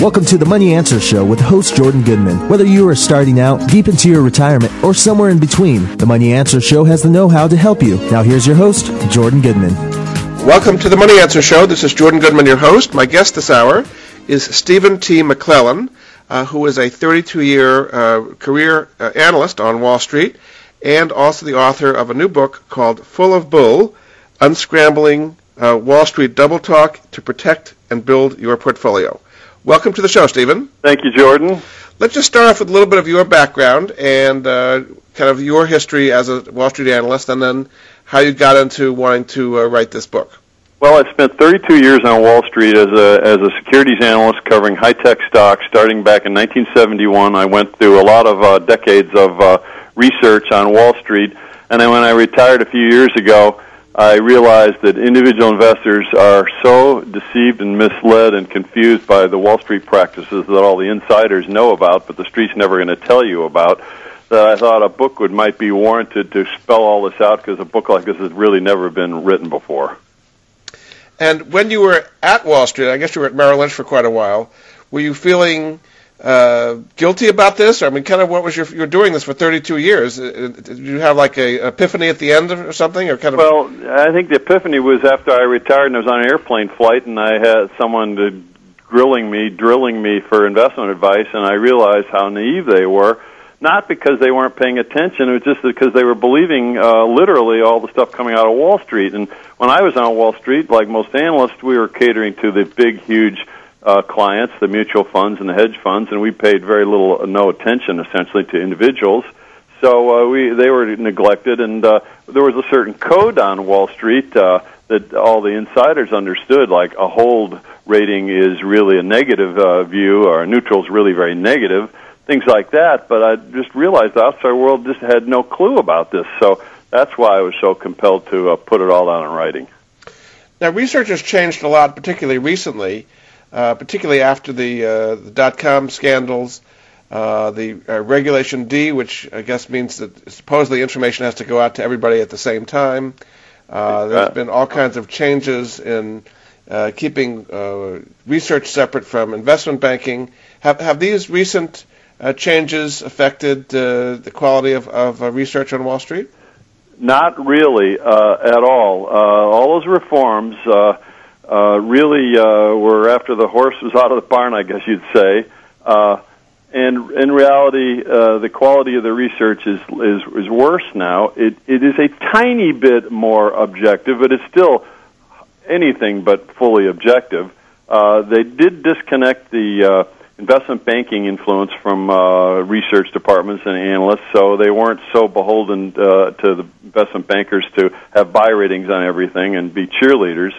Welcome to the Money Answer Show with host Jordan Goodman. Whether you are starting out, deep into your retirement, or somewhere in between, the Money Answer Show has the know how to help you. Now, here's your host, Jordan Goodman. Welcome to the Money Answer Show. This is Jordan Goodman, your host. My guest this hour is Stephen T. McClellan, uh, who is a 32 year uh, career uh, analyst on Wall Street and also the author of a new book called Full of Bull Unscrambling uh, Wall Street Double Talk to Protect and Build Your Portfolio. Welcome to the show, Stephen. Thank you, Jordan. Let's just start off with a little bit of your background and uh, kind of your history as a Wall Street analyst, and then how you got into wanting to uh, write this book. Well, I spent 32 years on Wall Street as a as a securities analyst covering high tech stocks. Starting back in 1971, I went through a lot of uh, decades of uh, research on Wall Street, and then when I retired a few years ago, I realized that individual investors are so deceived and misled and confused by the Wall Street practices that all the insiders know about, but the street's never going to tell you about. That I thought a book would might be warranted to spell all this out because a book like this has really never been written before. And when you were at Wall Street, I guess you were at Merrill Lynch for quite a while. Were you feeling uh, guilty about this? I mean, kind of what was your you're doing this for 32 years? Uh, uh, did you have like a epiphany at the end or something, or kind of? Well, I think the epiphany was after I retired and I was on an airplane flight, and I had someone to grilling me, drilling me for investment advice, and I realized how naive they were. Not because they weren't paying attention, it was just because they were believing uh, literally all the stuff coming out of Wall Street. And when I was on Wall Street, like most analysts, we were catering to the big, huge uh, clients, the mutual funds and the hedge funds, and we paid very little, no attention essentially to individuals. So uh, we they were neglected, and uh, there was a certain code on Wall Street uh, that all the insiders understood. Like a hold rating is really a negative uh, view, or a neutral is really very negative things like that. But I just realized the outside world just had no clue about this. So that's why I was so compelled to uh, put it all down in writing. Now, research has changed a lot, particularly recently, uh, particularly after the, uh, the dot com scandals. Uh, the uh, Regulation D, which I guess means that supposedly information has to go out to everybody at the same time. Uh, there's been all kinds of changes in uh, keeping uh, research separate from investment banking. Have, have these recent uh, changes affected uh, the quality of, of uh, research on Wall Street? Not really uh, at all. Uh, all those reforms uh, really were after the horse was out of the barn, I guess you'd say. and in reality, the quality of the research is, is is worse now. It it is a tiny bit more objective, but it's still anything but fully objective. they did disconnect the investment banking influence from uh, research departments and analysts, so they weren't so beholden uh, to the investment bankers to have buy ratings on everything and be cheerleaders.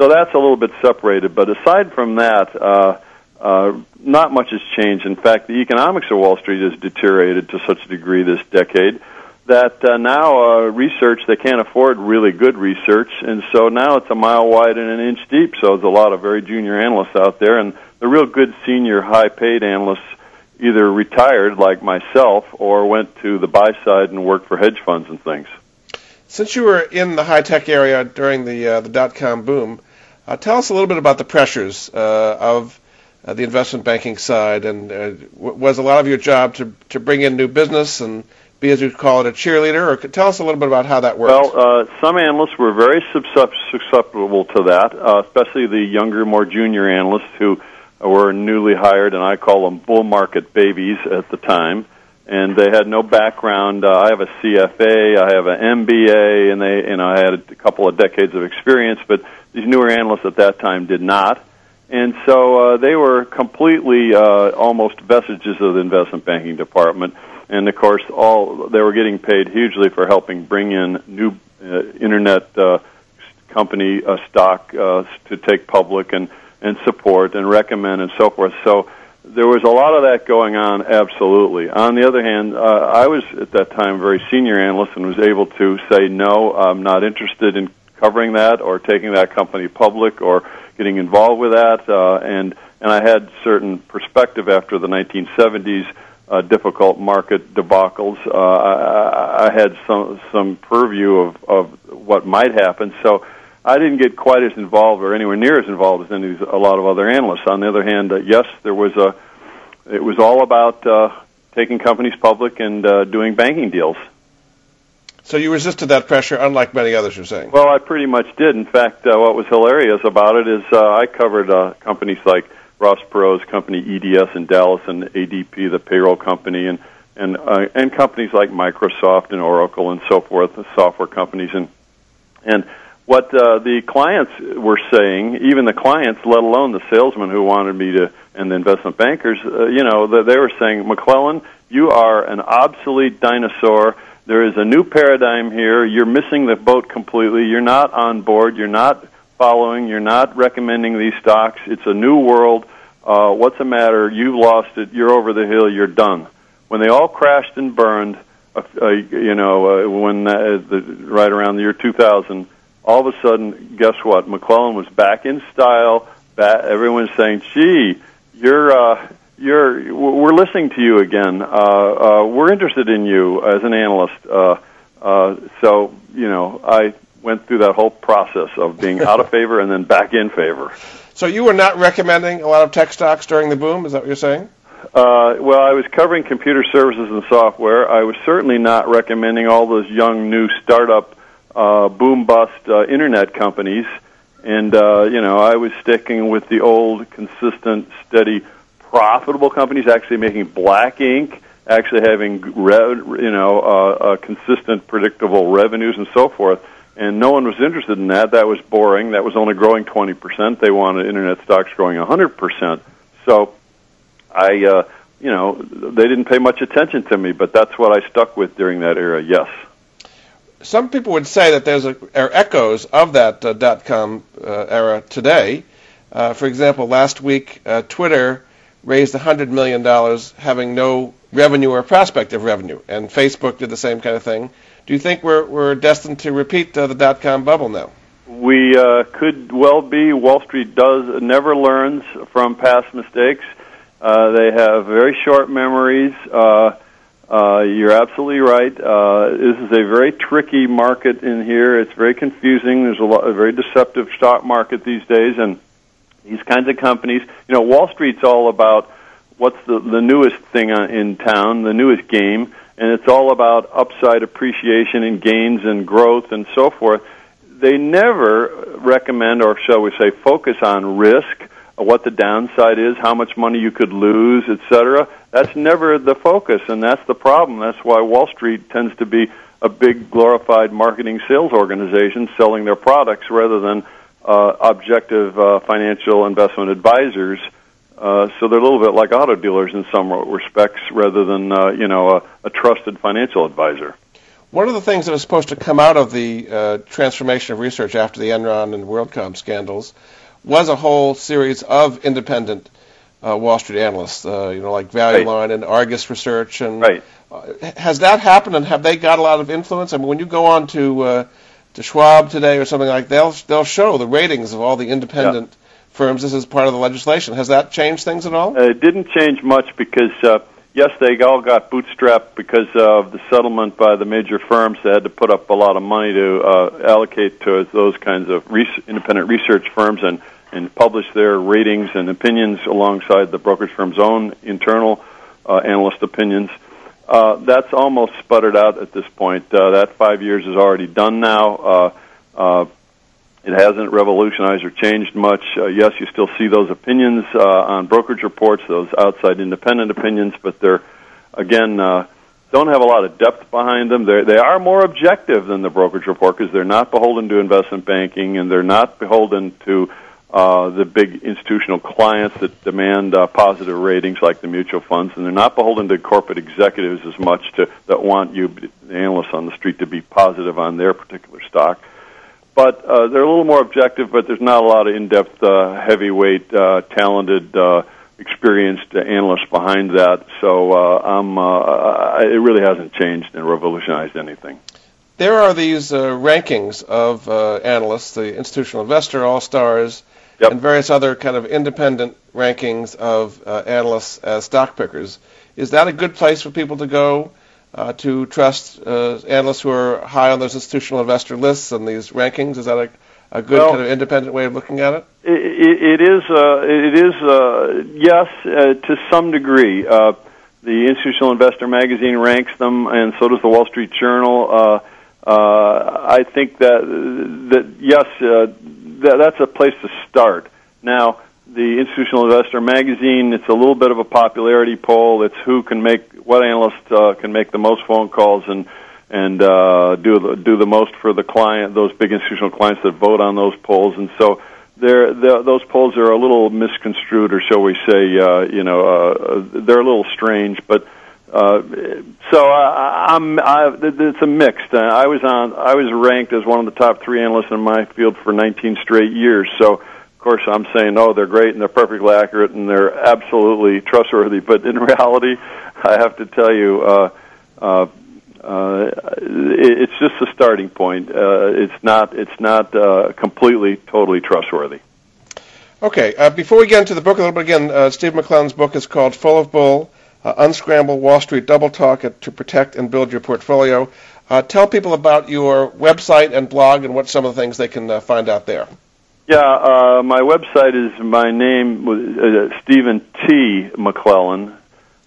So that's a little bit separated. But aside from that, uh, uh, not much has changed. In fact, the economics of Wall Street has deteriorated to such a degree this decade that uh, now uh, research they can't afford really good research, and so now it's a mile wide and an inch deep. So there's a lot of very junior analysts out there, and the real good senior high paid analysts either retired like myself or went to the buy side and worked for hedge funds and things. Since you were in the high tech area during the uh, the dot com boom, tell us a little bit about the pressures uh, of uh, the investment banking side, and uh, was a lot of your job to to bring in new business and be, as you call it, a cheerleader? Or tell us a little bit about how that works. Well, uh, some analysts were very susceptible to that, uh, especially the younger, more junior analysts who were newly hired, and I call them bull market babies at the time. And they had no background. Uh, I have a CFA, I have an MBA, and they, you know, I had a couple of decades of experience. But these newer analysts at that time did not, and so uh, they were completely uh, almost vestiges of the investment banking department. And of course, all they were getting paid hugely for helping bring in new uh, internet uh, company uh, stock uh, to take public and and support and recommend and so forth. So there was a lot of that going on, absolutely. On the other hand, uh, I was at that time a very senior analyst and was able to say, no, I'm not interested in covering that or taking that company public or getting involved with that. Uh, and, and I had certain perspective after the 1970s uh, difficult market debacles. Uh, I, I had some, some purview of, of what might happen. So, I didn't get quite as involved or anywhere near as involved as any a lot of other analysts. On the other hand, uh, yes, there was a it was all about uh, taking companies public and uh, doing banking deals. So you resisted that pressure, unlike many others. You're saying? Well, I pretty much did. In fact, uh, what was hilarious about it is uh, I covered uh, companies like Ross Perot's company EDS in Dallas and ADP, the payroll company, and and uh, and companies like Microsoft and Oracle and so forth, the software companies, and and what uh, the clients were saying, even the clients, let alone the salesmen who wanted me to, and the investment bankers, uh, you know, they were saying, McClellan, you are an obsolete dinosaur. There is a new paradigm here. You're missing the boat completely. You're not on board. You're not following. You're not recommending these stocks. It's a new world. Uh, what's the matter? You've lost it. You're over the hill. You're done. When they all crashed and burned, uh, uh, you know, uh, when uh, the, right around the year 2000, all of a sudden, guess what? McClellan was back in style. Back, everyone's saying, "Gee, you're uh, you're we're listening to you again. Uh, uh, we're interested in you as an analyst." Uh, uh, so you know, I went through that whole process of being out of favor and then back in favor. So you were not recommending a lot of tech stocks during the boom. Is that what you're saying? Uh, well, I was covering computer services and software. I was certainly not recommending all those young new startup uh, boom bust uh, internet companies, and uh, you know I was sticking with the old, consistent, steady, profitable companies, actually making black ink, actually having re- you know uh, uh, consistent, predictable revenues and so forth. And no one was interested in that. That was boring. That was only growing 20%. They wanted internet stocks growing 100%. So I, uh, you know, they didn't pay much attention to me, but that's what I stuck with during that era, yes some people would say that there's a, are echoes of that uh, dot com uh, era today. Uh, for example, last week uh, Twitter raised $100 million having no revenue or prospect of revenue, and Facebook did the same kind of thing. Do you think we're, we're destined to repeat uh, the dot com bubble now? We uh, could well be. Wall Street does never learns from past mistakes. they have very short memories. Uh, you're absolutely right. Uh, this is a very tricky market in here. It's very confusing. There's a, lot, a very deceptive stock market these days, and these kinds of companies. You know, Wall Street's all about what's the the newest thing in town, the newest game, and it's all about upside appreciation and gains and growth and so forth. They never recommend, or shall we say, focus on risk what the downside is, how much money you could lose, etc. That's never the focus, and that's the problem. That's why Wall Street tends to be a big glorified marketing sales organization selling their products rather than uh, objective uh, financial investment advisors. Uh, so they're a little bit like auto dealers in some respects, rather than uh, you know a, a trusted financial advisor. One of the things that was supposed to come out of the uh, transformation of research after the Enron and WorldCom scandals was a whole series of independent uh, Wall Street analysts, uh, you know, like Value Line and Argus Research, and right. uh, has that happened? And have they got a lot of influence? I mean, when you go on to uh, to Schwab today or something like, they'll they'll show the ratings of all the independent yeah. firms. This is part of the legislation. Has that changed things at all? It didn't change much because. Uh, yes, they all got bootstrapped because of the settlement by the major firms. They had to put up a lot of money to uh, allocate to those kinds of res- independent research firms and and publish their ratings and opinions alongside the brokerage firm's own internal uh, analyst opinions. Uh, that's almost sputtered out at this point. Uh, that five years is already done now. Uh, uh, it hasn't revolutionized or changed much. Uh, yes, you still see those opinions on brokerage reports, those outside independent opinions, but they're again don't have a lot of depth behind them. They're, they are more objective than the brokerage report because they're not beholden to investment banking and they're not beholden to uh, the big institutional clients that demand uh, positive ratings, like the mutual funds, and they're not beholden to corporate executives as much to that want you, the analysts on the street, to be positive on their particular stock. but uh, they're a little more objective. But there's not a lot of in-depth, uh, heavyweight, uh, talented, uh, experienced analysts behind that. So uh, I'm, uh, it really hasn't changed and revolutionized anything. There are these uh, rankings of uh, analysts, the institutional investor, all stars, Yep. and various other kind of independent rankings of uh, analysts as stock pickers. Is that a good place for people to go uh, to trust uh, analysts who are high on those institutional investor lists and these rankings? Is that a, a good Well- kind of independent way of looking at it? It, it, is. Uh, it is. Uh, yes, uh, to some degree. Uh, the Institutional Investor magazine ranks them, and so does the Wall Street Journal. Uh, uh, I think that that yes, that, that's a place to start. Now, the Institutional Investor magazine, it's a little bit of a popularity poll. It's who can make what analyst uh, can make the most phone calls and and uh, do the, do the most for the client, those big institutional clients that vote on those polls, and so they're, they're, those polls are a little misconstrued, or shall we say, uh, you know, uh, they're a little strange. But uh, so I, I'm, I, it's a mixed. Uh, I was on, I was ranked as one of the top three analysts in my field for 19 straight years. So of course I'm saying, oh, they're great and they're perfectly accurate and they're absolutely trustworthy. But in reality, I have to tell you. Uh, uh, uh, it, it's just a starting point. Uh, it's not. It's not uh, completely, totally trustworthy. Okay, uh, before we get into the book a little bit again, uh, Steve McClellan's book is called Full of Bull, uh, Unscramble Wall Street Double Talk to Protect and Build Your Portfolio. Uh, tell people about your website and blog and what some of the things they can uh, find out there. Yeah, uh, my website is my name, uh, Stephen T. McClellan.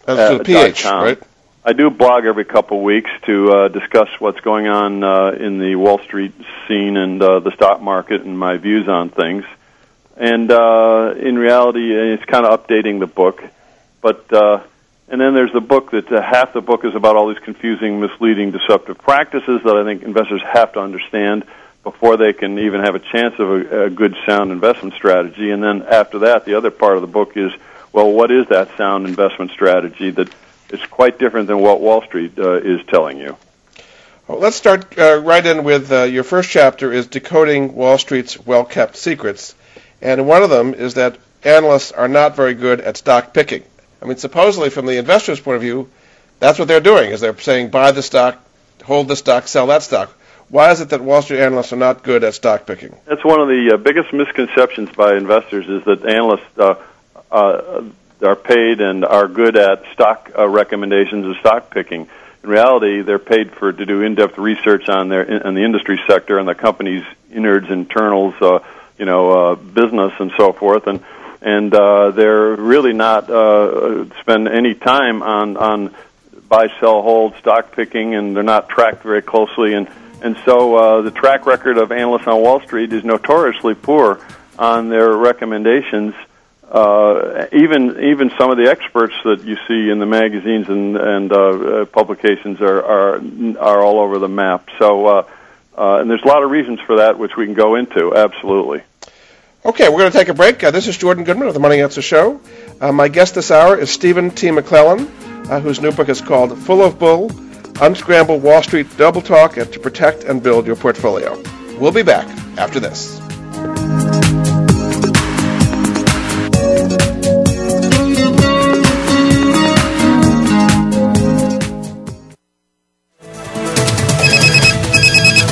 That's Uh, a PH, right? I do blog every couple of weeks to uh, discuss what's going on uh, in the Wall Street scene and uh, the stock market and my views on things. And uh, in reality, it's kind of updating the book. But uh, and then there's the book that uh, half the book is about all these confusing, misleading, deceptive practices that I think investors have to understand before they can even have a chance of a, a good, sound investment strategy. And then after that, the other part of the book is well, what is that sound investment strategy that is quite different than what Wall Street uh, is telling you? Well, let's start uh, right in with uh, your first chapter is decoding Wall Street's well-kept secrets, and one of them is that analysts are not very good at stock picking. I mean, supposedly from the investor's point of view, that's what they're doing is they're saying buy the stock, hold the stock, sell that stock. Why is it that Wall Street analysts are not good at stock picking? That's one of the uh, biggest misconceptions by investors is that analysts uh, uh, are paid and are good at stock uh, recommendations and stock picking. In reality, they're paid for to do in-depth research on their on the industry sector and the company's innards, internals, uh, you know, uh, business and so forth, and and uh, they're really not uh, spend any time on on buy, sell, hold, stock picking, and they're not tracked very closely. And and so uh, the track record of analysts on Wall Street is notoriously poor on their recommendations. Uh, even even some of the experts that you see in the magazines and and uh, publications are are are all over the map. So. Uh, uh, and there's a lot of reasons for that, which we can go into. Absolutely. Okay, we're going to take a break. Uh, this is Jordan Goodman of the Money Answer Show. Uh, my guest this hour is Stephen T. McClellan, uh, whose new book is called Full of Bull Unscramble Wall Street Double Talk to Protect and Build Your Portfolio. We'll be back after this.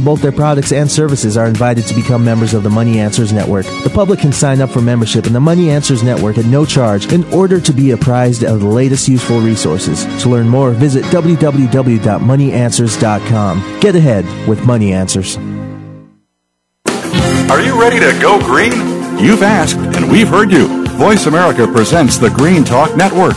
both their products and services are invited to become members of the Money Answers Network. The public can sign up for membership in the Money Answers Network at no charge in order to be apprised of the latest useful resources. To learn more, visit www.moneyanswers.com. Get ahead with Money Answers. Are you ready to go green? You've asked, and we've heard you. Voice America presents the Green Talk Network.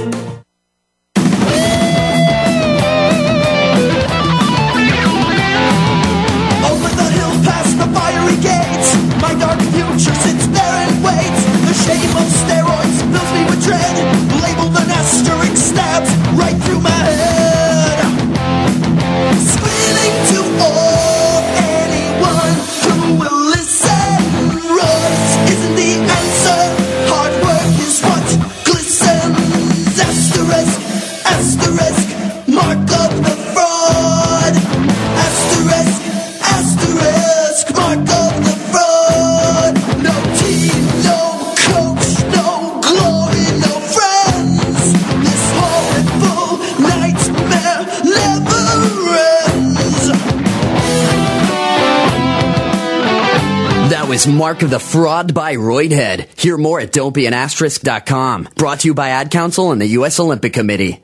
That was Mark of the Fraud by Roydhead. Hear more at don'tbeanasterisk.com. Brought to you by Ad Council and the U.S. Olympic Committee.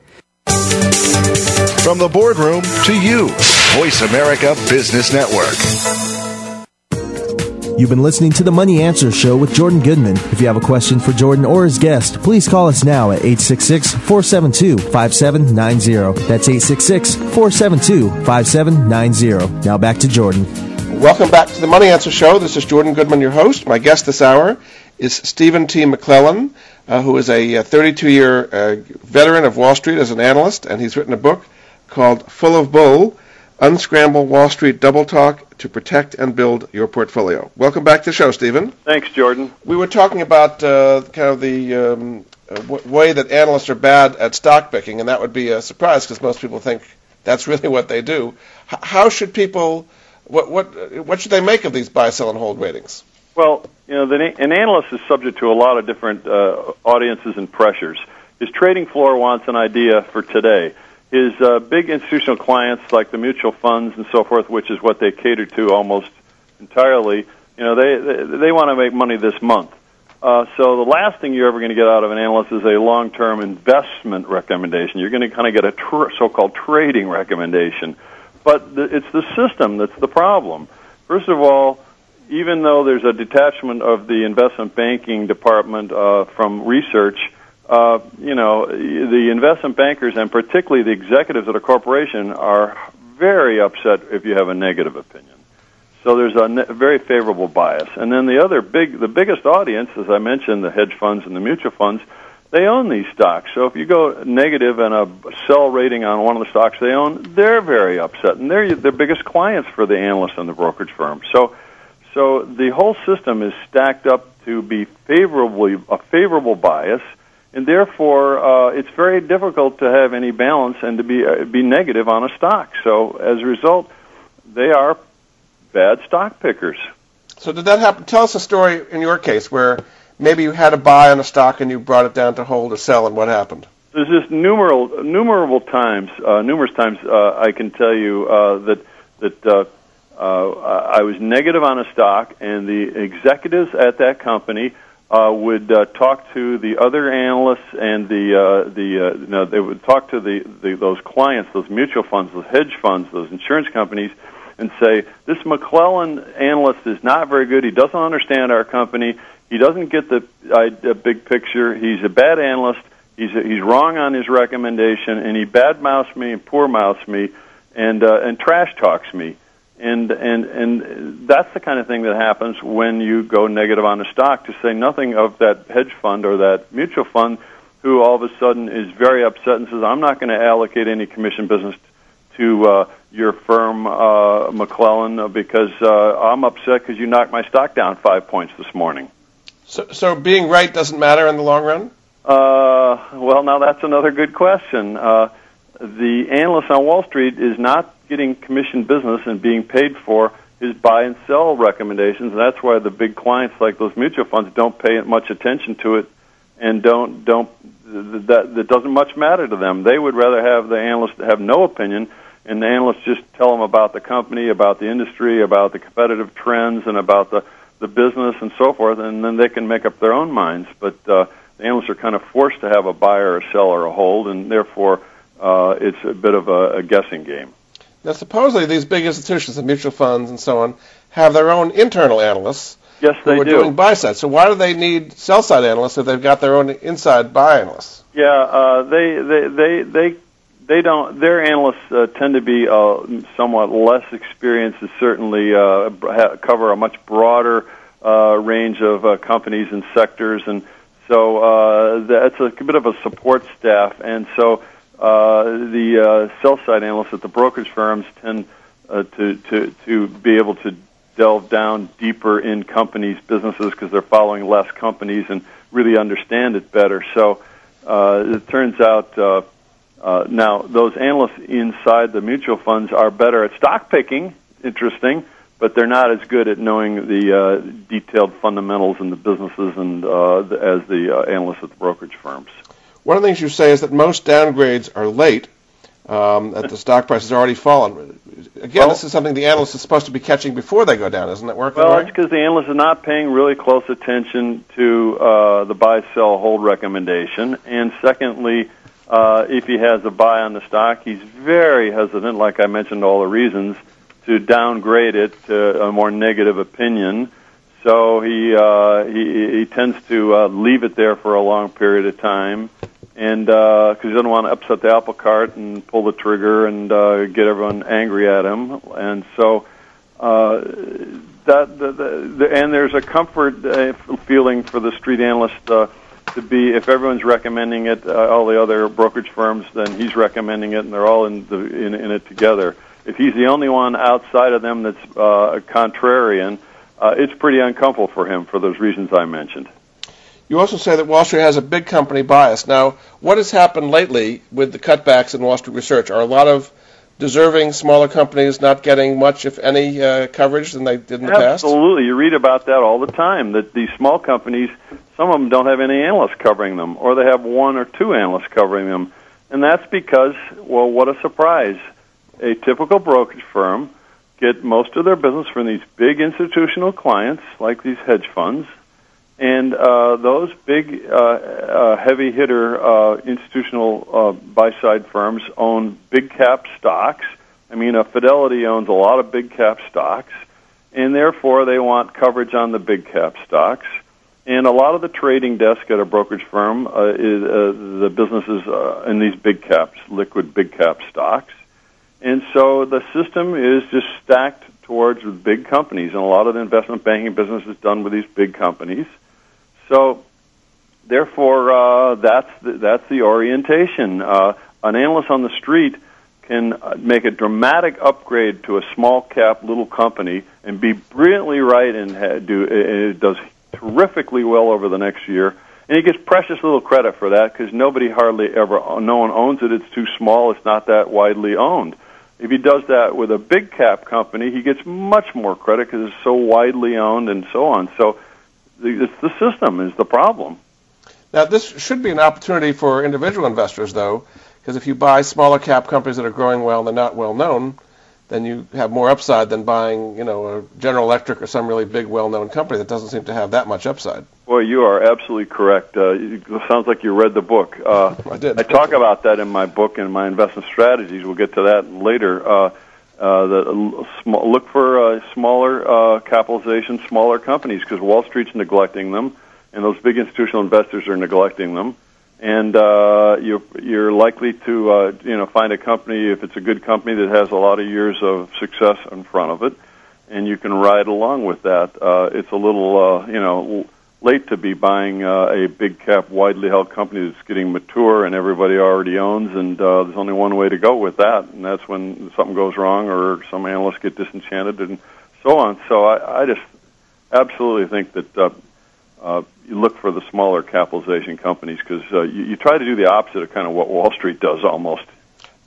From the boardroom to you, Voice America Business Network. You've been listening to the Money Answer Show with Jordan Goodman. If you have a question for Jordan or his guest, please call us now at 866 472 5790. That's 866 472 5790. Now back to Jordan. Welcome back to the Money Answer Show. This is Jordan Goodman, your host. My guest this hour is Stephen T. McClellan, uh, who is a 32 year uh, veteran of Wall Street as an analyst, and he's written a book called Full of Bull Unscramble Wall Street Double Talk to Protect and Build Your Portfolio. Welcome back to the show, Stephen. Thanks, Jordan. We were talking about uh, kind of the um, uh, w- way that analysts are bad at stock picking, and that would be a surprise because most people think that's really what they do. H- how should people, what, what, what should they make of these buy, sell, and hold ratings? Well, you know, the, an analyst is subject to a lot of different uh, audiences and pressures. His trading floor wants an idea for today. His uh, big institutional clients, like the mutual funds and so forth, which is what they cater to almost entirely, you know, they they, they want to make money this month. Uh, so the last thing you're ever going to get out of an analyst is a long-term investment recommendation. You're going to kind of get a tr- so-called trading recommendation, but the, it's the system that's the problem. First of all, even though there's a detachment of the investment banking department uh, from research, uh, you know, the investment bankers and particularly the executives at a corporation are very upset if you have a negative opinion. So there's a ne- very favorable bias. And then the other big, the biggest audience, as I mentioned, the hedge funds and the mutual funds, they own these stocks. So if you go negative and a sell rating on one of the stocks they own, they're very upset, and they're their biggest clients for the analysts and the brokerage firm. So, so the whole system is stacked up to be favorably a favorable bias, and therefore uh, it's very difficult to have any balance and to be uh, be negative on a stock. So as a result, they are bad stock pickers. So did that happen? Tell us a story in your case where maybe you had a buy on a stock and you brought it down to hold or sell, and what happened? There's just numerable, numerable times, uh, numerous times uh, I can tell you uh, that that uh, uh, I was negative on a stock, and the executives at that company uh, would uh, talk to the other analysts and the uh, the uh, you know, they would talk to the, the those clients, those mutual funds, those hedge funds, those insurance companies, and say this McClellan analyst is not very good. He doesn't understand our company. He doesn't get the uh, big picture. He's a bad analyst. He's a, he's wrong on his recommendation, and he badmouths me and poor mouths me, and uh, and trash talks me, and and and that's the kind of thing that happens when you go negative on a stock. To say nothing of that hedge fund or that mutual fund, who all of a sudden is very upset and says, "I'm not going to allocate any commission business to uh, your firm, uh, McClellan, because uh, I'm upset because you knocked my stock down five points this morning." So, so being right doesn't matter in the long run. Uh, well, now that's another good question. Uh, the analyst on Wall Street is not getting commission business and being paid for his buy and sell recommendations, and that's why the big clients like those mutual funds don't pay much attention to it and don't don't that that doesn't much matter to them. They would rather have the analyst have no opinion, and the analysts just tell them about the company, about the industry, about the competitive trends, and about the the business and so forth, and then they can make up their own minds. But uh, the analysts are kind of forced to have a buy or a sell or a hold, and therefore uh, it's a bit of a, a guessing game. Now, supposedly these big institutions, the mutual funds and so on, have their own internal analysts Yes, they who are do. doing buy side. So why do they need sell side analysts if they've got their own inside buy analysts? Yeah, uh, they, they they they they don't. Their analysts uh, tend to be uh, somewhat less experienced. And certainly uh, ha- cover a much broader uh, range of uh, companies and sectors, and so uh, that's a bit of a support staff. And so uh, the uh, sell side analysts at the brokerage firms tend uh, to to to be able to delve down deeper in companies' businesses because they're following less companies and really understand it better. So uh, it turns out uh, uh, now those analysts inside the mutual funds are better at stock picking. Interesting, but they're not as good at knowing the uh, detailed fundamentals in the businesses and uh, the, as the uh, analysts at the brokerage firms. One of the things you say is that most downgrades are late, um, that the stock price has already fallen. Again, Well- this is something the analyst is supposed to be catching before they go down, isn't it? Working Well, right? it's because the analyst is not paying really close attention to uh, the buy, sell, hold recommendation. And secondly, uh, if he has a buy on the stock, he's very hesitant, like I mentioned, all the reasons, to downgrade it to a more negative opinion. So he uh, he, he tends to uh, leave it there for a long period of time, and because he doesn't want to upset the apple cart and pull the trigger and uh, get everyone angry at him, and so uh, that the, the, the, and there's a comfort uh, feeling for the street analyst uh, to be if everyone's recommending it, uh, all the other brokerage firms, then he's recommending it, and they're all in the in, in it together. If he's the only one outside of them that's uh, a contrarian, uh, it's pretty uncomfortable for him for those reasons I mentioned. You also say that Wall Street has a big company bias. Now, what has happened lately with the cutbacks in Wall Street research? Are a lot of deserving smaller companies not getting much, if any, uh, coverage than they did in the past? Absolutely, you read about that all the time. That these small companies, some of them don't have any analysts covering them, or they have one or two analysts covering them, and that's because, well, what a surprise! A typical brokerage firm get most of their business from these big institutional clients, like these hedge funds, and uh, those big, uh, uh, heavy hitter uh, institutional uh, buy side firms own big cap stocks. I mean, uh, Fidelity owns a lot of big cap stocks, and therefore they want coverage on the big cap stocks. And a lot of the trading desk at a brokerage firm uh, is uh, the businesses uh, in these big caps, liquid big cap stocks. And so the system is just stacked towards big companies, and a lot of the investment banking business is done with these big companies. So, therefore, uh, that's the, that's the orientation. Uh, an analyst on the street can uh, make a dramatic upgrade to a small cap little company and be brilliantly right and do it does terrifically well over the next year. And he gets precious little credit for that because nobody hardly ever, no one owns it. It's too small. It's not that widely owned. If he does that with a big cap company, he gets much more credit because it's so widely owned and so on. So it's the system is the problem. Now, this should be an opportunity for individual investors, though, because if you buy smaller cap companies that are growing well and they're not well known, then you have more upside than buying, you know, a General Electric or some really big, well-known company that doesn't seem to have that much upside. Well, you are absolutely correct. Uh, it sounds like you read the book. Uh, I did. I talk about that in my book and my investment strategies. We'll get to that later. Uh, uh, the, small, look for uh, smaller uh, capitalization, smaller companies, because Wall Street's neglecting them, and those big institutional investors are neglecting them. And uh, you're, you're likely to, uh, you know, find a company if it's a good company that has a lot of years of success in front of it, and you can ride along with that. Uh, it's a little, uh, you know, late to be buying uh, a big cap, widely held company that's getting mature and everybody already owns, and uh, there's only one way to go with that, and that's when something goes wrong or some analysts get disenchanted and so on. So I, I just absolutely think that uh, uh, you look for the smaller capitalization companies because uh, you, you try to do the opposite of kind of what Wall Street does almost.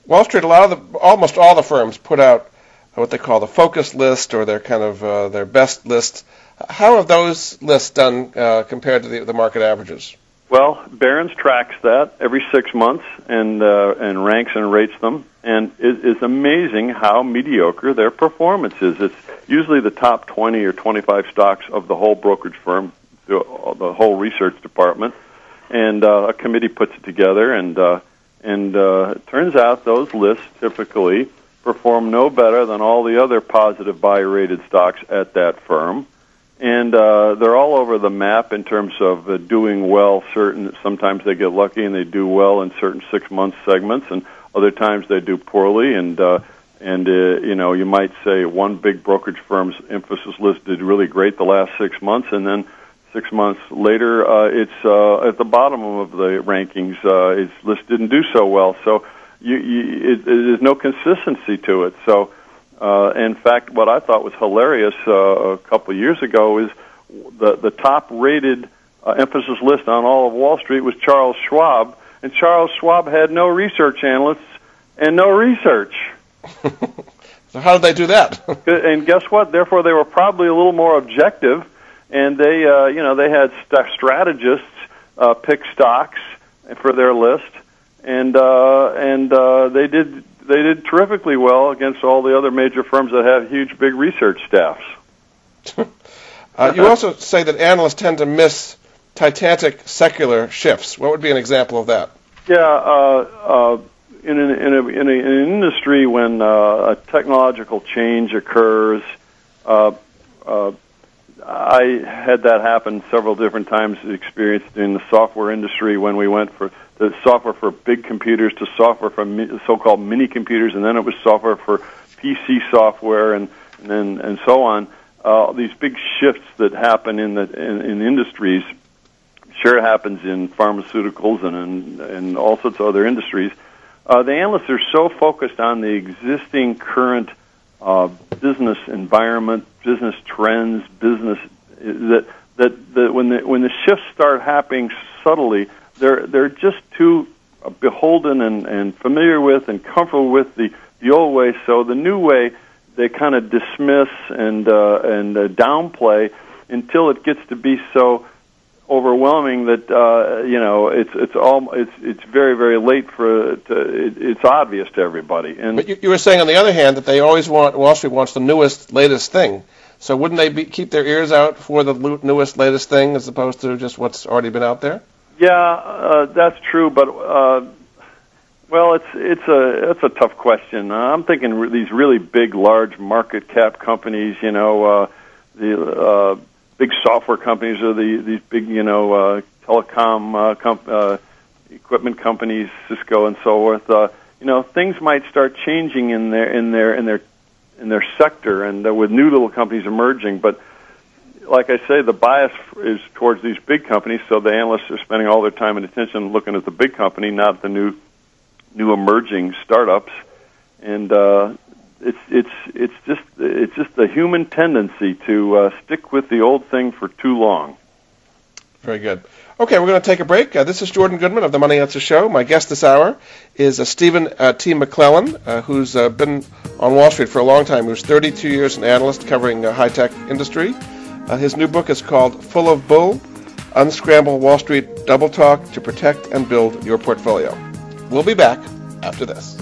Wall Street, a lot of the, almost all the firms put out what they call the focus list or their kind of uh, their best lists. How have those lists done uh, compared to the, the market averages? Well, Barron's tracks that every six months and uh, and ranks and rates them, and it is amazing how mediocre their performance is. It's usually the top 20 or 25 stocks of the whole brokerage firm, the, the whole research department, and uh, a committee puts it together, and uh, and uh, it turns out those lists typically perform no better than all the other positive buy rated stocks at that firm and uh, they're all over the map in terms of uh, doing well. Certain sometimes they get lucky and they do well in certain six month segments, and other times they do poorly. And uh, and uh, you know you might say one big brokerage firm's emphasis list did really great the last six months, and then six months later uh, it's uh, at the bottom of the rankings. Uh, its list didn't do so well, so you, you it, it, there's no consistency to it. So uh, in fact, what I thought was hilarious uh, a couple of years ago is the the top rated uh, emphasis list on all of Wall Street was Charles Schwab, and Charles Schwab had no research analysts and no research. so how did they do that? and guess what? Therefore, they were probably a little more objective, and they uh, you know they had st- strategists uh, pick stocks for their list, and uh, and uh, they did they did terrifically well against all the other major firms that have huge, big research staffs. uh, you also say that analysts tend to miss titanic secular shifts. What would be an example of that? Yeah, uh, uh, in, an, in, a, in, a, in, an industry when uh, a technological change occurs, uh, uh, I had that happen several different times. Experienced in the software industry when we went for the software for big computers to software for mi- so-called mini computers, and then it was software for PC software, and and and so on. Uh, these big shifts that happen in the in, in industries. Sure, happens in pharmaceuticals and in, in all sorts of other industries. Uh, the analysts are so focused on the existing current uh, business environment, business trends, business that that, that when the when the shifts start happening subtly, they're they're just too beholden and, and familiar with and comfortable with the the old way. So the new way they kind of dismiss and uh, and uh, downplay until it gets to be so overwhelming that uh, you know it's it's all it's it's very very late for to, it, it's obvious to everybody. And but you, you were saying on the other hand that they always want Wall Street wants the newest latest thing. So wouldn't they be, keep their ears out for the newest latest thing as opposed to just what's already been out there? Yeah, uh, that's true, but uh, well, it's it's a it's a tough question. Uh, I'm thinking re- these really big, large market cap companies. You know, uh, the uh, big software companies or the these big you know uh, telecom uh, comp- uh, equipment companies, Cisco and so forth. Uh, you know, things might start changing in their in their in their in their sector, and uh, with new little companies emerging, but like I say, the bias is towards these big companies, so the analysts are spending all their time and attention looking at the big company, not the new, new emerging startups. And uh, it's it's it's just it's just the human tendency to uh, stick with the old thing for too long. Very good. Okay, we're going to take a break. Uh, this is Jordan Goodman of the Money Answer Show. My guest this hour is uh, Stephen uh, T. McClellan, uh, who's uh, been on Wall Street for a long time. He was 32 years an analyst covering high tech industry. Uh, his new book is called Full of Bull Unscramble Wall Street Double Talk to Protect and Build Your Portfolio. We'll be back after this.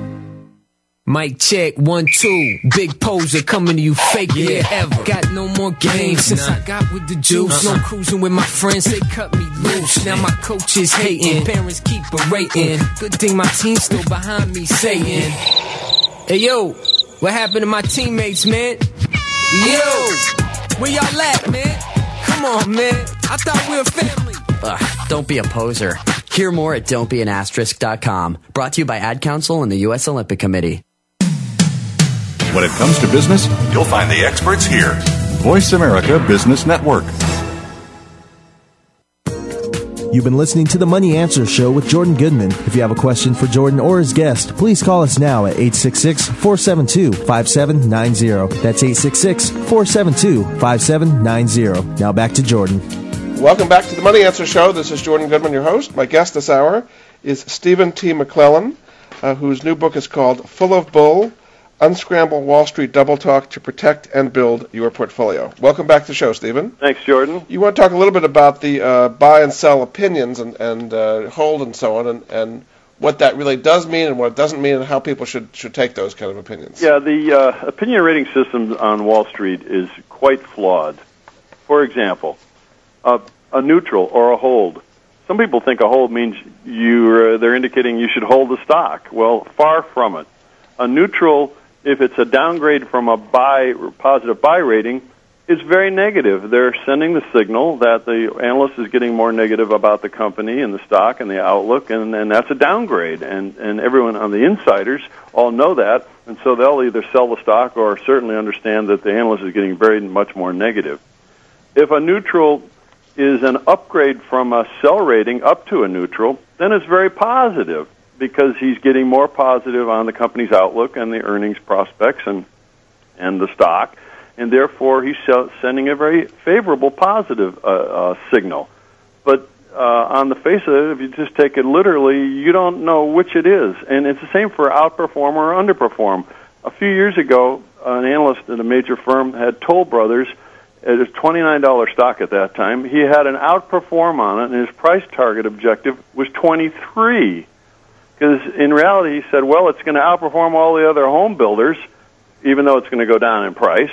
Mic check, one, two. Big poser coming to you fake yeah. ever. Got no more games since I got with the juice. Uh-uh. No cruising with my friends, they cut me loose. Now my coach is hating, parents keep berating. Mm. Good thing my team's still behind me saying, Hey yo, what happened to my teammates, man? Yo, where y'all at, man? Come on, man. I thought we were family. Ugh, don't be a poser. Hear more at don'tbeanasterisk.com. Brought to you by Ad Council and the U.S. Olympic Committee. When it comes to business, you'll find the experts here. Voice America Business Network. You've been listening to the Money Answer Show with Jordan Goodman. If you have a question for Jordan or his guest, please call us now at 866 472 5790. That's 866 472 5790. Now back to Jordan. Welcome back to the Money Answer Show. This is Jordan Goodman, your host. My guest this hour is Stephen T. McClellan, uh, whose new book is called Full of Bull Unscramble Wall Street Double Talk to Protect and Build Your Portfolio. Welcome back to the show, Stephen. Thanks, Jordan. You want to talk a little bit about the uh, buy and sell opinions and, and uh, hold and so on, and, and what that really does mean and what it doesn't mean, and how people should, should take those kind of opinions. Yeah, the uh, opinion rating system on Wall Street is quite flawed. For example, a, a neutral or a hold. Some people think a hold means you they're indicating you should hold the stock. Well, far from it. A neutral if it's a downgrade from a buy positive buy rating, it's very negative. They're sending the signal that the analyst is getting more negative about the company and the stock and the outlook, and, and that's a downgrade. And and everyone on the insiders all know that, and so they'll either sell the stock or certainly understand that the analyst is getting very much more negative. If a neutral is an upgrade from a sell rating up to a neutral, then it's very positive because he's getting more positive on the company's outlook and the earnings prospects and and the stock, and therefore he's sending a very favorable positive uh, uh, signal. But uh, on the face of it, if you just take it literally, you don't know which it is, and it's the same for outperform or underperform. A few years ago, an analyst at a major firm had Toll Brothers. It was twenty-nine dollar stock at that time. He had an outperform on it, and his price target objective was twenty-three. Because in reality, he said, well, it's going to outperform all the other home builders, even though it's going to go down in price.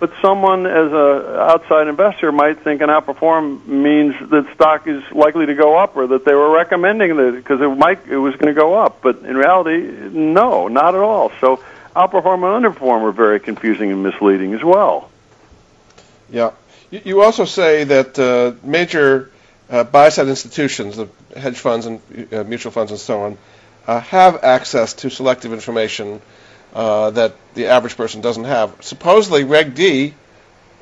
But someone, as an outside investor, might think an outperform means that stock is likely to go up, or that they were recommending that because it might it was going to go up. But in reality, no, not at all. So outperform and underperform are very confusing and misleading as well. Yeah, you also say that uh, major uh, buy-side institutions, the hedge funds and uh, mutual funds and so on, uh, have access to selective information uh, that the average person doesn't have. Supposedly, Reg D,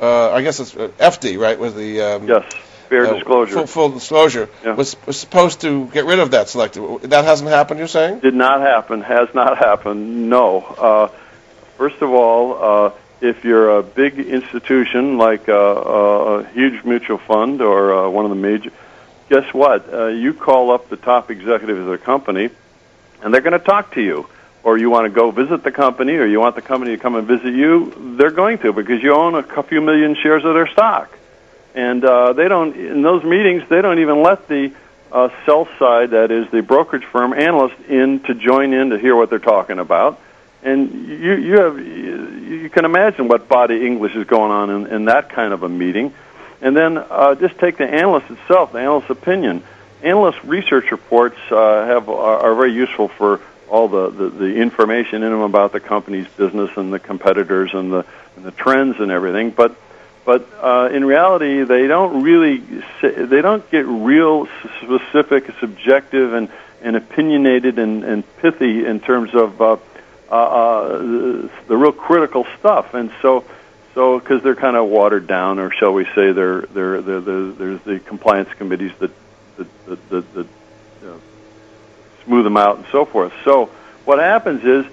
uh, I guess it's uh, FD, right, was the um, yes fair disclosure, full, full disclosure, yeah. was was supposed to get rid of that selective. That hasn't happened. You're saying? Did not happen. Has not happened. No. first of all if you're a big institution like a, a huge mutual fund or uh, one of the major, guess what? Uh, you call up the top executive of the company, and they're going to talk to you. Or you want to go visit the company, or you want the company to come and visit you, they're going to because you own a few million shares of their stock. And uh, they don't, in those meetings, they don't even let the uh, sell side, that is the brokerage firm analyst, in to join in to hear what they're talking about. And you you have you can imagine what body English is going on in, in that kind of a meeting. And then uh, just take the analyst itself, the analyst's opinion. Analyst research reports uh, have are, are very useful for all the, the, the information in them about the company's business and the competitors and the and the trends and everything. But but uh, in reality, they don't really they don't get real specific, subjective, and and opinionated and, and pithy in terms of uh, uh, uh, the real critical stuff. And so so because they're kind of watered down, or shall we say, they're they're, they're, they're there's the compliance committees that that that, that, that smooth them out and so forth. So what happens is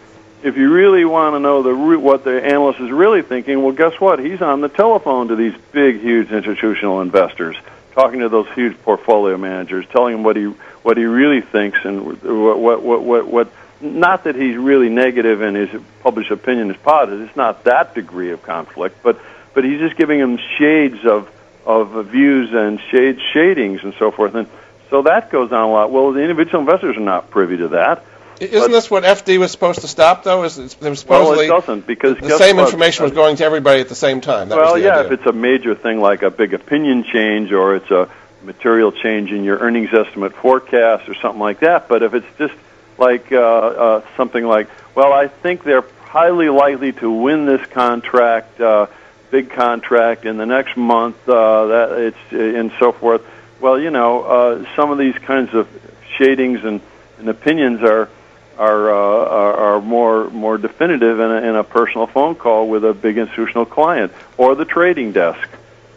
if you really want to know the what the analyst is really thinking, well, guess what? He's on the telephone to these big, huge institutional investors, talking to those huge portfolio managers, telling them what he what he really thinks and what what what. what not that he's really negative and his published opinion is positive. It's not that degree of conflict, but but he's just giving them shades of of views and shade shadings and so forth. And so that goes on a lot. Well, the individual investors are not privy to that. Isn't but, this what FD was supposed to stop, though? Is it, supposedly well, it doesn't because the same what? information was going to everybody at the same time. That well, yeah, idea. if it's a major thing like a big opinion change or it's a material change in your earnings estimate forecast or something like that. But if it's just like uh, uh, something like, well, I think they're highly likely to win this contract, uh, big contract in the next month, uh, that it's and so forth. Well, you know, uh, some of these kinds of shadings and, and opinions are are, uh, are, are more more definitive in a, in a personal phone call with a big institutional client or the trading desk.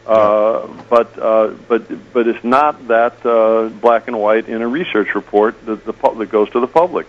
Uh, but uh, but but it's not that uh, black and white in a research report that the pu- that goes to the public.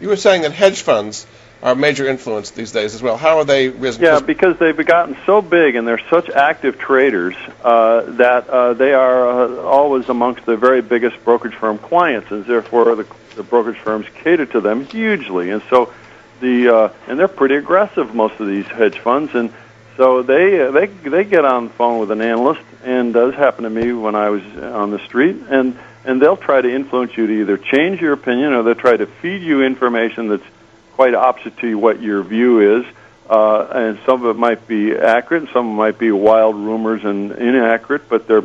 You were saying that hedge funds are a major influence these days as well. How are they risen? Yeah, because they've gotten so big and they're such active traders uh, that uh, they are uh, always amongst the very biggest brokerage firm clients, and therefore the, the brokerage firms cater to them hugely. And so the uh, and they're pretty aggressive, most of these hedge funds, and so they uh, they they get on the phone with an analyst, and uh, this happened to me when I was on the street, and and they'll try to influence you to either change your opinion or they'll try to feed you information that's quite opposite to what your view is. Uh, and some of it might be accurate, and some of it might be wild rumors and inaccurate, but they're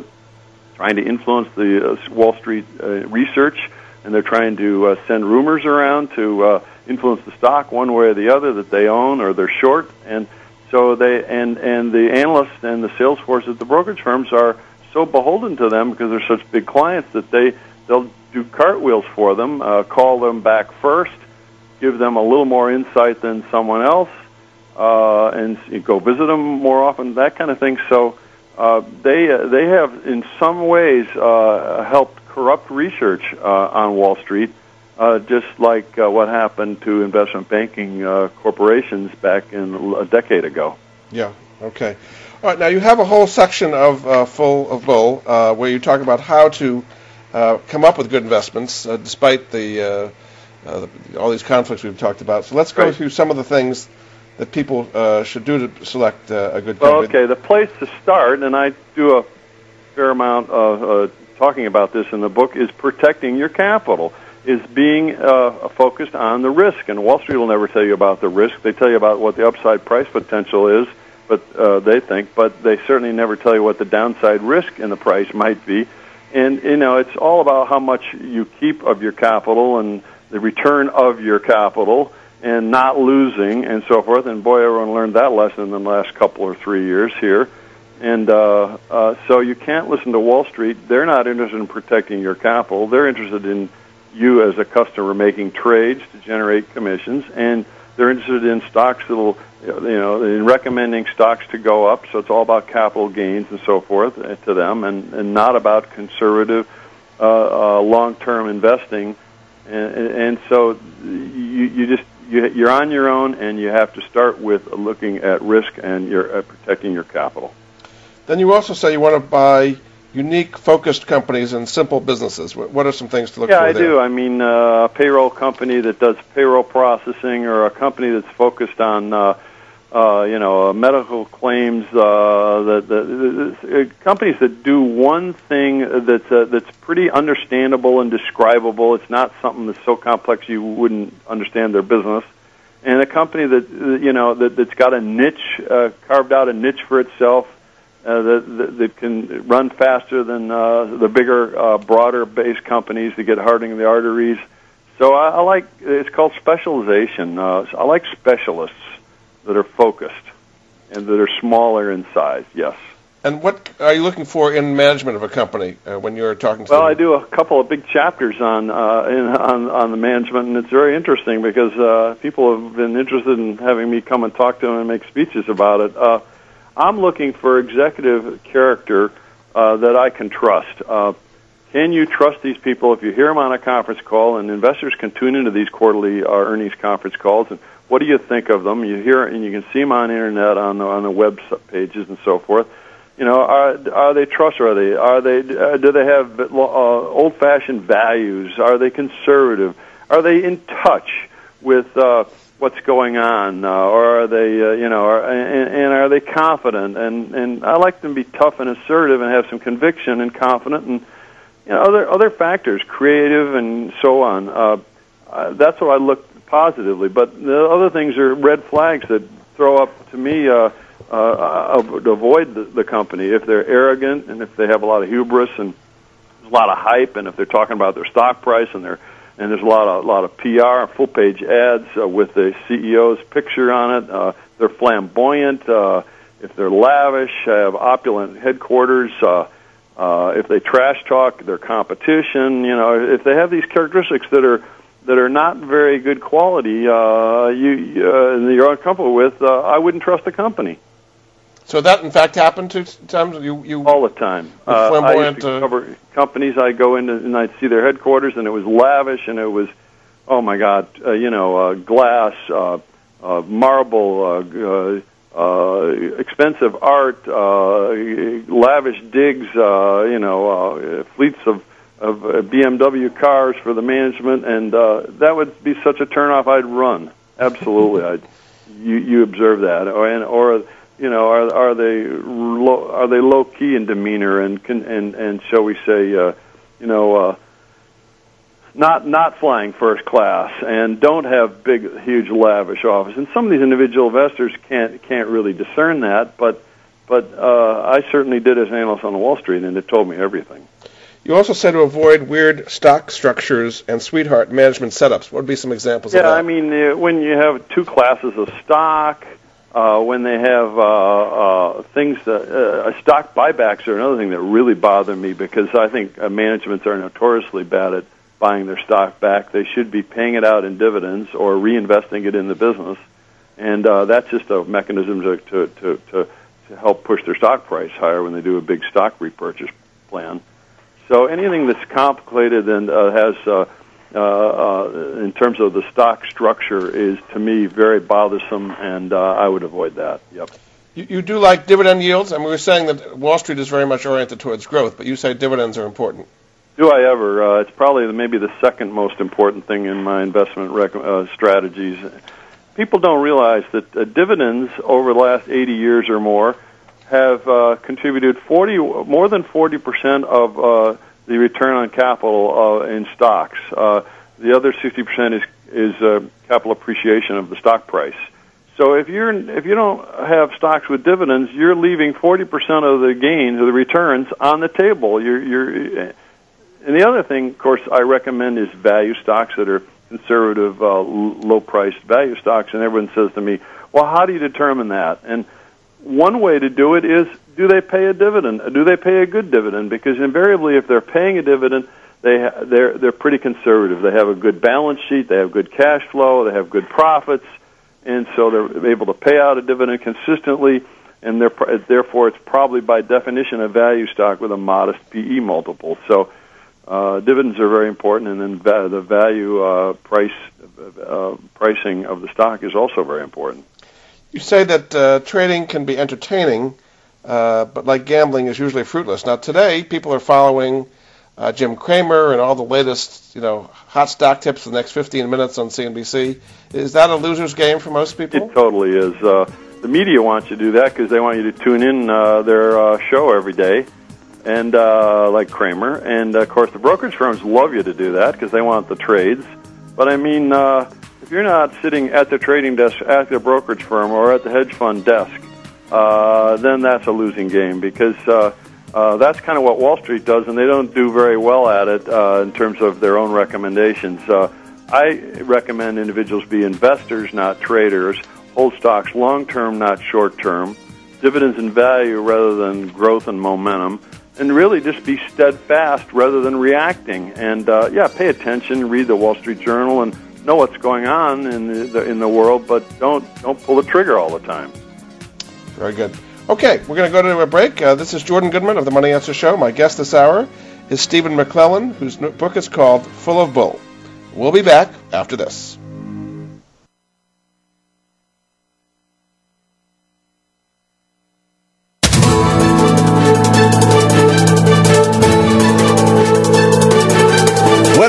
trying to influence the uh, Wall Street uh, research, and they're trying to uh, send rumors around to uh, influence the stock one way or the other that they own or they're short. And so they and and the analysts and the sales force at the brokerage firms are so beholden to them because they're such big clients that they they'll do cartwheels for them, uh, call them back first, give them a little more insight than someone else, uh, and go visit them more often, that kind of thing. So uh, they uh, they have in some ways uh, helped corrupt research uh, on Wall Street, uh, just like uh, what happened to investment banking uh, corporations back in a decade ago. Yeah. Okay. All right. Now you have a whole section of uh, full of bull uh, where you talk about how to uh, come up with good investments uh, despite the uh, uh, all these conflicts we've talked about. So let's go right. through some of the things that people uh, should do to select uh, a good well, company. okay, the place to start, and I do a fair amount of uh, talking about this in the book, is protecting your capital, is being uh, focused on the risk. And Wall Street will never tell you about the risk. They tell you about what the upside price potential is, but uh, they think, but they certainly never tell you what the downside risk in the price might be. And you know, it's all about how much you keep of your capital and the return of your capital and not losing and so forth. And boy, everyone learned that lesson in the last couple or three years here. And uh, uh, so you can't listen to Wall Street. They're not interested in protecting your capital. They're interested in you as a customer making trades to generate commissions, and they're interested in stocks that'll, you know, in recommending stocks to go up. So it's all about capital gains and so forth uh, to them, and, and not about conservative, uh, uh, long-term investing and, and so you, you just you, you're on your own, and you have to start with looking at risk and you're uh, protecting your capital. Then you also say you want to buy unique, focused companies and simple businesses. What are some things to look yeah, for? Yeah, I there? do. I mean, uh, a payroll company that does payroll processing, or a company that's focused on uh, uh, you know, uh, medical claims. Uh, that the, the, uh, companies that do one thing that's uh, that's pretty understandable and describable. It's not something that's so complex you wouldn't understand their business. And a company that you know that, that's got a niche uh, carved out a niche for itself. Uh, that, that, that can run faster than uh, the bigger, uh, broader based companies that get hardening the arteries. So I, I like it's called specialization. Uh, I like specialists that are focused and that are smaller in size. Yes. And what are you looking for in management of a company uh, when you're talking to Well, them? I do a couple of big chapters on uh, in, on on the management, and it's very interesting because uh, people have been interested in having me come and talk to them and make speeches about it. Uh, I'm looking for executive character uh, that I can trust. Uh, can you trust these people if you hear them on a conference call? And investors can tune into these quarterly uh, earnings conference calls. And what do you think of them? You hear and you can see them on the internet, on the on the web pages and so forth. You know, are are they trustworthy? Are they uh, do they have uh, old-fashioned values? Are they conservative? Are they in touch with uh, what's going on, uh, or are they, uh, you know, are, and, and are they confident? And and I like them to be tough and assertive and have some conviction and confident and you know other other factors, creative and so on. Uh, uh, that's what I look positively. But the other things are red flags that throw up to me. Uh, uh, to avoid the, the company if they're arrogant and if they have a lot of hubris and a lot of hype and if they're talking about their stock price and their and there's a lot of a lot of PR full page ads uh, with the CEO's picture on it. Uh, they're flamboyant. Uh, if they're lavish, have opulent headquarters. Uh, uh, if they trash talk their competition, you know, if they have these characteristics that are that are not very good quality, uh, you uh, you're uncomfortable with, uh, I wouldn't trust the company. So that, in fact, happened to times. You, you all the time. Uh, I used to cover companies. I go in and I'd see their headquarters, and it was lavish, and it was, oh my God, uh, you know, uh, glass, uh, uh, marble, uh, uh, uh, expensive art, uh, lavish digs, uh, you know, uh, fleets of of uh, BMW cars for the management, and uh, that would be such a turnoff. I'd run absolutely. I'd you you observe that, or and or you know are are they low, are they low key in demeanor and can and and shall we say uh, you know uh, not not flying first class and don't have big huge lavish office and some of these individual investors can't can't really discern that but but uh, I certainly did as an analyst on Wall Street and it told me everything. You also said to avoid weird stock structures and sweetheart management setups. What would be some examples yeah, of that? I mean, uh, when you have two classes of stock, uh, when they have uh, uh, things that uh, stock buybacks are another thing that really bother me because I think uh, managements are notoriously bad at buying their stock back. They should be paying it out in dividends or reinvesting it in the business, and uh, that's just a mechanism to, to to to to help push their stock price higher when they do a big stock repurchase plan. So anything that's complicated and uh, has, uh, in terms of the stock structure, is to me very bothersome, and uh, I would avoid that. Yep. You, you do like dividend yields, and we were saying that Wall Street is very much oriented towards growth, but you say dividends are important. Do I ever? Uh, it's probably maybe the second most important thing in my investment rec- uh, strategies. People don't realize that uh, dividends over the last 80 years or more have uh, contributed 40 more than 40 percent of uh, the return on capital uh, in stocks. Uh, the other 60 percent is is uh, capital appreciation of the stock price. So if you're if you don't have stocks with dividends, you're leaving 40 percent of the gains or the returns on the table. You're you're and the other thing, of course, I recommend is value stocks that are conservative, uh, low priced value stocks. And everyone says to me, "Well, how do you determine that?" And one way to do it is do they pay a dividend? Do they pay a good dividend? Because invariably, if they're paying a dividend, they they're they're pretty conservative. They have a good balance sheet, they have good cash flow, they have good profits, and so they're able to pay out a dividend consistently. And they're, therefore, it's probably by definition a value stock with a modest PE multiple. So, uh, dividends are very important, and then the value uh, price uh, pricing of the stock is also very important. You say that uh, trading can be entertaining, uh, but like gambling is usually fruitless. Now today, people are following uh, Jim Cramer and all the latest, you know, hot stock tips for the next 15 minutes on CNBC. Is that a loser's game for most people? It totally is. Uh, the media wants you to do that because they want you to tune in uh, their uh, show every day, and uh, like Cramer, and of course the brokerage firms love you to do that because they want the trades. But I mean, uh, if you're not sitting at the trading desk at the brokerage firm or at the hedge fund desk, uh, then that's a losing game because uh, uh, that's kind of what Wall Street does, and they don't do very well at it uh, in terms of their own recommendations. Uh, I recommend individuals be investors, not traders. Hold stocks long term, not short term. Dividends and value rather than growth and momentum. And really just be steadfast rather than reacting. And uh, yeah, pay attention, read the Wall Street Journal, and know what's going on in the, in the world, but don't don't pull the trigger all the time. Very good. Okay, we're going to go to a break. Uh, this is Jordan Goodman of the Money Answer Show. My guest this hour is Stephen McClellan, whose book is called Full of Bull. We'll be back after this.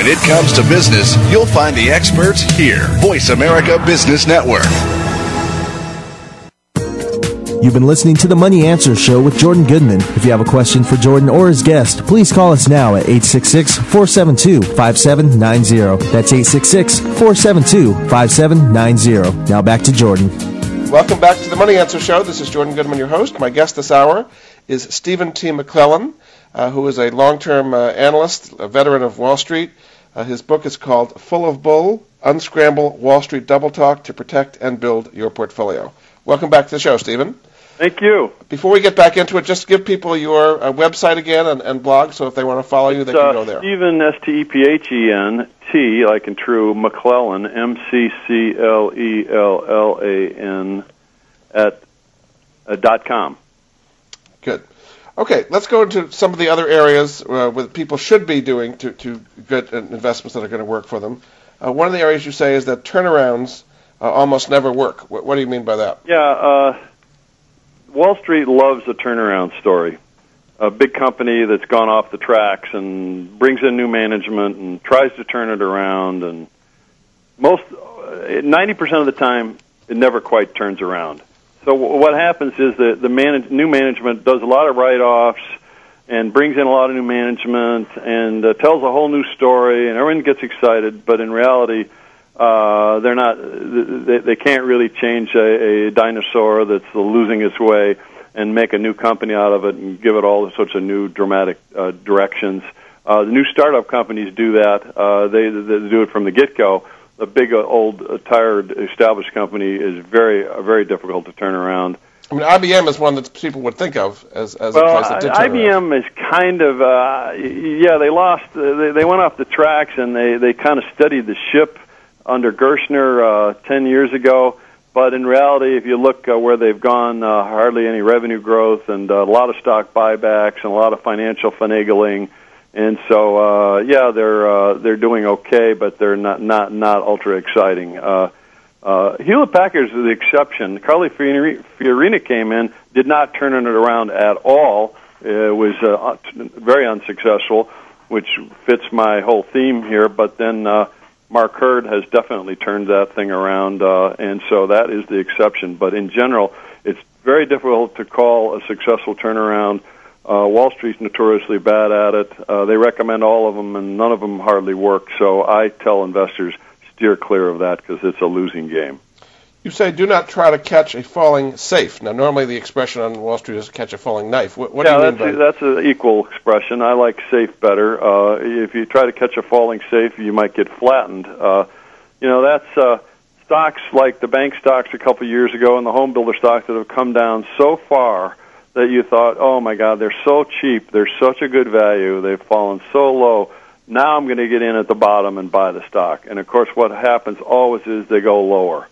When it comes to business, you'll find the experts here. Voice America Business Network. You've been listening to the Money Answer Show with Jordan Goodman. If you have a question for Jordan or his guest, please call us now at 866 472 5790. That's 866 472 5790. Now back to Jordan. Welcome back to the Money Answer Show. This is Jordan Goodman, your host. My guest this hour is Stephen T. McClellan, uh, who is a long-term uh, analyst, a veteran of Wall Street. Uh, his book is called Full of Bull, Unscramble Wall Street Double Talk to Protect and Build Your Portfolio. Welcome back to the show, Stephen. Thank you. Before we get back into it, just give people your uh, website again and, and blog, so if they want to follow you, they can uh, go there. Stephen S T E P H E N T like in true McClellan M C C L E L L A N at uh, dot com. Good. Okay, let's go into some of the other areas uh, where people should be doing to, to get investments that are going to work for them. Uh, one of the areas you say is that turnarounds uh, almost never work. What, what, do you mean by that? Yeah, uh, Wall Street loves a turnaround story. A big company that's gone off the tracks and brings in new management and tries to turn it around, and most ninety percent of the time, it never quite turns around. So what happens is that the manage, new management does a lot of write-offs and brings in a lot of new management and uh, tells a whole new story, and everyone gets excited. But in reality, uh, they're not. They, they can't really change a, a dinosaur that's losing its way and make a new company out of it and give it all sorts of new dramatic uh, directions. Uh, the new startup companies do that. Uh, they, they do it from the get-go a big uh, old uh, tired established company is very uh, very difficult to turn around. I mean, IBM is one that people would think of as as well, a place that did turn IBM around. is kind of uh, yeah they lost uh, they, they went off the tracks and they they kind of studied the ship under Gerstner uh, ten years ago. but in reality, if you look uh, where they've gone, uh, hardly any revenue growth, and uh, a lot of stock buybacks, and a lot of financial finagling. And so, uh, yeah, they're uh, they're doing okay, but they're not not not ultra exciting. Uh, uh, Hewlett Packard is the exception. Carly Fiorina Fiorina came in, did not turn it around at all. It was uh, very unsuccessful, which fits my whole theme here. But then uh, Mark Hurd has definitely turned that thing around, uh, and so that is the exception. But in general, it's very difficult to call a successful turnaround. Uh, Wall Street's notoriously bad at it. Uh, they recommend all of them, and none of them hardly work. So I tell investors steer clear of that because it's a losing game. You say do not try to catch a falling safe. Now, normally the expression on Wall Street is catch a falling knife. What, what yeah, do you mean by that's an equal expression. I like safe better. Uh, if you try to catch a falling safe, you might get flattened. Uh, you know, that's uh, stocks like the bank stocks a couple of years ago and the home builder stocks that have come down so far that you thought, oh my God, they're so cheap, they're such a good value, they've fallen so low. Now I'm going to get in at the bottom and buy the stock. And of course, what happens always is they go lower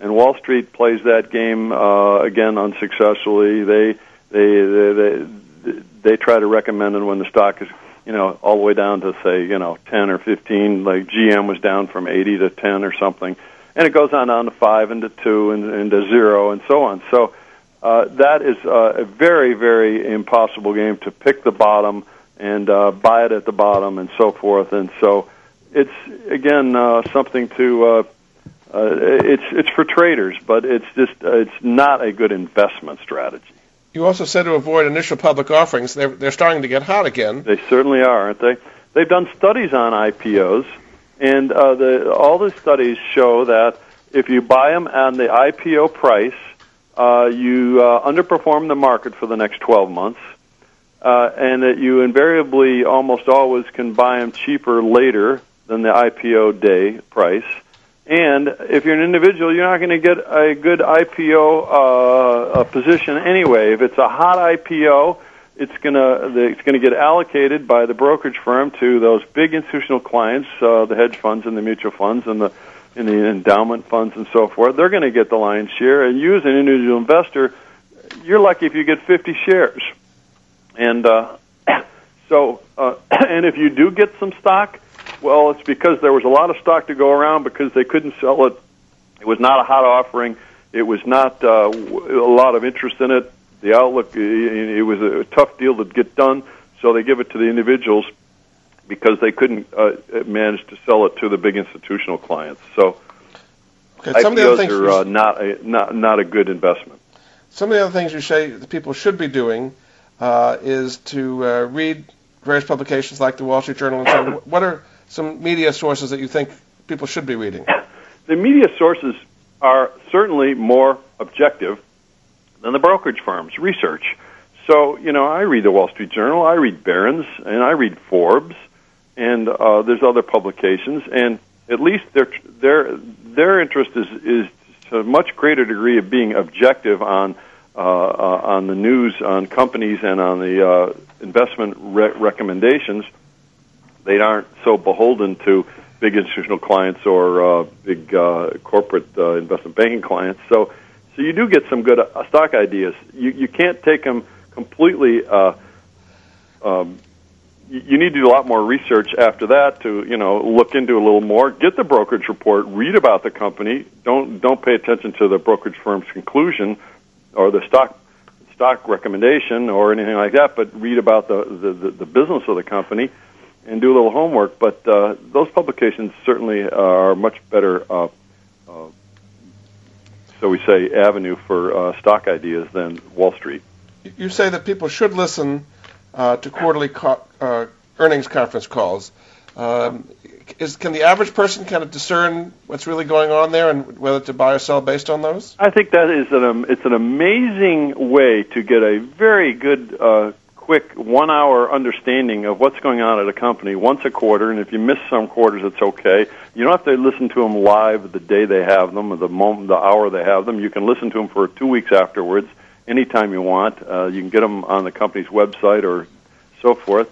and Wall Street plays that game uh, again unsuccessfully. They they they they, they try to recommend it when the stock is you know all the way down to say you know 10 or 15 like GM was down from 80 to 10 or something and it goes on down to 5 and to 2 and, and to 0 and so on so uh, that is uh, a very very impossible game to pick the bottom and uh, buy it at the bottom and so forth and so it's again uh, something to uh, uh, it's it's for traders, but it's just uh, it's not a good investment strategy. You also said to avoid initial public offerings. They're they're starting to get hot again. They certainly are, aren't they? They've done studies on IPOs, and uh, the all the studies show that if you buy them on the IPO price, uh, you uh, underperform the market for the next 12 months, uh, and that you invariably almost always can buy them cheaper later than the IPO day price and if you're an individual, you're not going to get a good IPO uh, position anyway. If it's a hot IPO, it's going to it's going to get allocated by the brokerage firm to those big institutional clients, uh, the hedge funds and the mutual funds and the and the endowment funds and so forth. They're going to get the lion's share, and you as an individual investor, you're lucky if you get 50 shares. And uh, so, uh, and if you do get some stock well, it's because there was a lot of stock to go around because they couldn't sell it. It was not a hot offering. It was not uh, a lot of interest in it. The outlook, it was a tough deal to get done, so they give it to the individuals because they couldn't uh, manage to sell it to the big institutional clients. So okay, some IPOs of the things are uh, not, a, not, not a good investment. Some of the other things you say that people should be doing uh, is to uh, read various publications like the Wall Street Journal and so on. What are some media sources that you think people should be reading? The media sources are certainly more objective than the brokerage firms' research. So, you know, I read the Wall Street Journal, I read Barron's, and I read Forbes, and uh, there's other publications, and at least their their their interest is is to a much greater degree of being objective on uh, uh, on the news, on companies, and on the uh, investment re- recommendations they aren't so beholden to big institutional clients or uh, big uh, corporate uh, investment banking clients. So, so you do get some good uh, stock ideas. You you can't take them completely. Uh, um, you, need to do a lot more research after that to you know look into a little more. Get the brokerage report, read about the company. Don't don't pay attention to the brokerage firm's conclusion or the stock stock recommendation or anything like that, but read about the the, the, the business of the company and do a little homework. But uh, those publications certainly are much better, uh, uh, so we say, avenue for uh, stock ideas than Wall Street. You say that people should listen uh, to quarterly co- uh, earnings conference calls. Um, is, can the average person kind of discern what's really going on there and whether to buy or sell based on those? I think that is an um, it's an amazing way to get a very good uh, quick one hour understanding of what's going on at a company once a quarter and if you miss some quarters it's okay you don't have to listen to them live the day they have them or the moment the hour they have them you can listen to them for two weeks afterwards anytime you want uh, you can get them on the company's website or so forth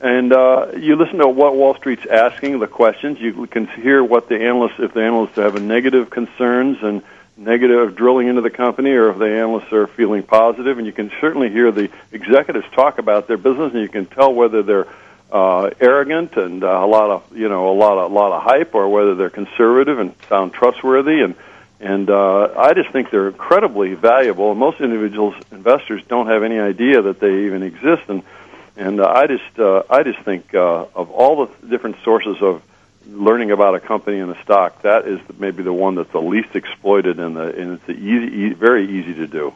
and uh, you listen to what Wall Street's asking, the questions. You can hear what the analysts, if the analysts have a negative concerns and negative drilling into the company or if the analysts are feeling positive. and you can certainly hear the executives talk about their business and you can tell whether they're uh, arrogant and uh, a lot of you know a lot of a lot of hype or whether they're conservative and sound trustworthy and and uh, I just think they're incredibly valuable and most individuals investors don't have any idea that they even exist and and uh, I just uh, I just think uh, of all the different sources of learning about a company and a stock, that is maybe the one that's the least exploited and, the, and it's the easy, very easy to do.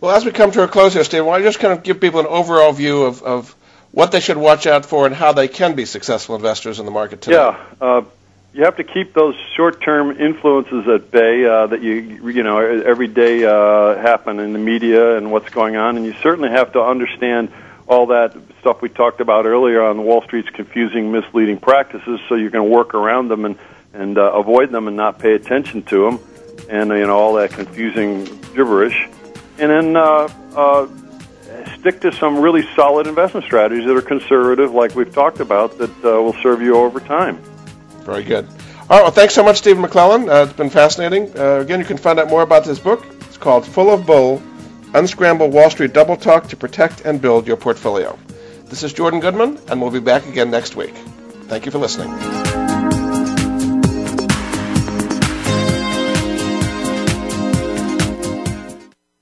Well, as we come to a close here, Steve, why don't you just kind of give people an overall view of, of what they should watch out for and how they can be successful investors in the market today? Yeah. Uh, you have to keep those short-term influences at bay uh, that you you know every day uh, happen in the media and what's going on, and you certainly have to understand all that stuff we talked about earlier on Wall Street's confusing, misleading practices, so you can work around them and and uh, avoid them and not pay attention to them, and you know all that confusing gibberish, and then uh, uh, stick to some really solid investment strategies that are conservative, like we've talked about, that uh, will serve you over time. Very good. All right. Well, thanks so much, Stephen McClellan. Uh, it's been fascinating. Uh, again, you can find out more about this book. It's called Full of Bull Unscramble Wall Street Double Talk to protect and build your portfolio. This is Jordan Goodman, and we'll be back again next week. Thank you for listening.